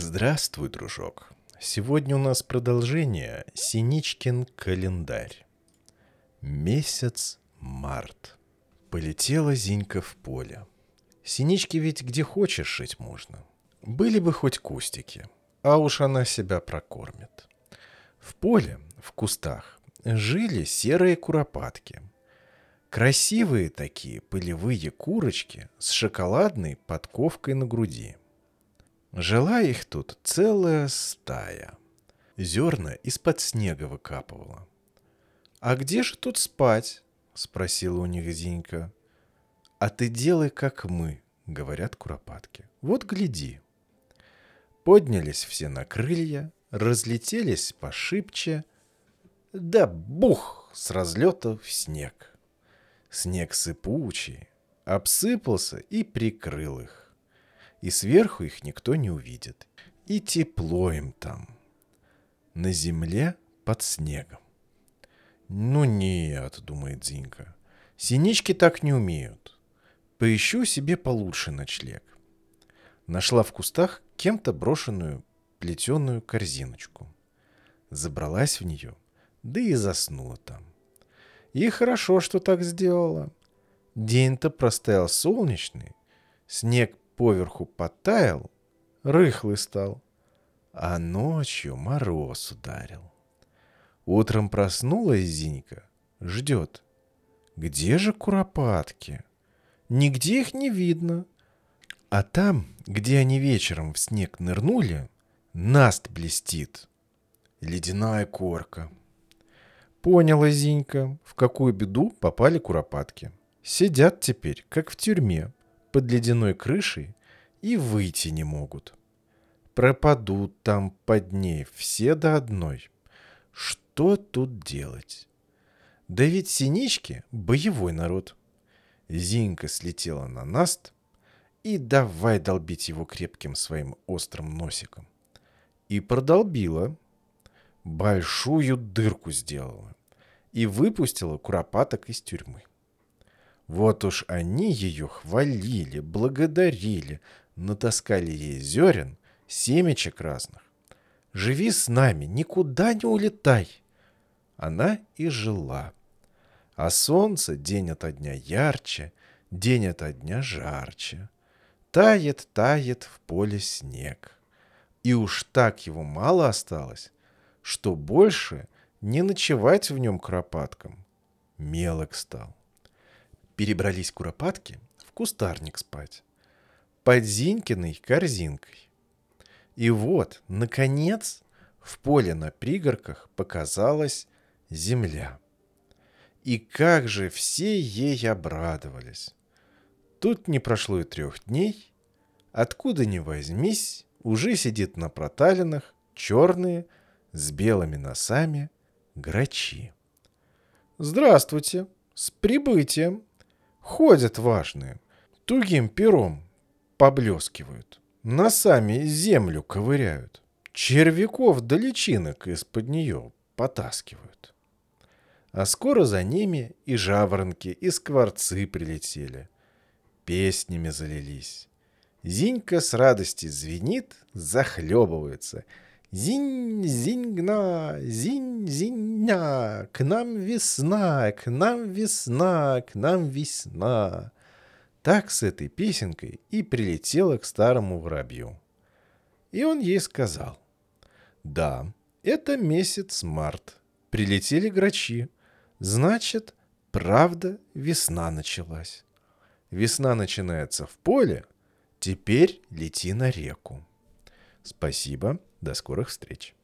Здравствуй, дружок. Сегодня у нас продолжение Синичкин календарь. Месяц март. Полетела Зинька в поле. Синички ведь где хочешь жить можно. Были бы хоть кустики, а уж она себя прокормит. В поле, в кустах, жили серые куропатки. Красивые такие полевые курочки с шоколадной подковкой на груди – Жила их тут целая стая. Зерна из-под снега выкапывала. «А где же тут спать?» — спросила у них Зинька. «А ты делай, как мы», — говорят куропатки. «Вот гляди». Поднялись все на крылья, разлетелись пошибче, да бух с разлета в снег. Снег сыпучий, обсыпался и прикрыл их и сверху их никто не увидит. И тепло им там, на земле под снегом. «Ну нет», — думает Зинка, — «синички так не умеют. Поищу себе получше ночлег». Нашла в кустах кем-то брошенную плетеную корзиночку. Забралась в нее, да и заснула там. И хорошо, что так сделала. День-то простоял солнечный, снег поверху подтаял, рыхлый стал, а ночью мороз ударил. Утром проснулась Зинька, ждет. Где же куропатки? Нигде их не видно. А там, где они вечером в снег нырнули, наст блестит. Ледяная корка. Поняла Зинька, в какую беду попали куропатки. Сидят теперь, как в тюрьме, под ледяной крышей и выйти не могут. Пропадут там под ней все до одной. Что тут делать? Да ведь синички — боевой народ. Зинка слетела на наст и давай долбить его крепким своим острым носиком. И продолбила. Большую дырку сделала и выпустила куропаток из тюрьмы. Вот уж они ее хвалили, благодарили, натаскали ей зерен, семечек разных. Живи с нами, никуда не улетай. Она и жила. А солнце день ото дня ярче, день ото дня жарче. Тает, тает в поле снег. И уж так его мало осталось, что больше не ночевать в нем куропаткам. Мелок стал перебрались куропатки в кустарник спать. Под Зинькиной корзинкой. И вот, наконец, в поле на пригорках показалась земля. И как же все ей обрадовались. Тут не прошло и трех дней. Откуда ни возьмись, уже сидит на проталинах черные с белыми носами грачи. «Здравствуйте! С прибытием!» Ходят важные, тугим пером поблескивают, носами землю ковыряют, червяков до личинок из-под нее потаскивают. А скоро за ними и жаворонки, и скворцы прилетели, песнями залились. Зинька с радости звенит, захлебывается — Зинь-зинь-гна, зинь-зинь-ня, к нам весна, к нам весна, к нам весна. Так с этой песенкой и прилетела к старому воробью. И он ей сказал. Да, это месяц март. Прилетели грачи. Значит, правда, весна началась. Весна начинается в поле, теперь лети на реку. Спасибо, до скорых встреч.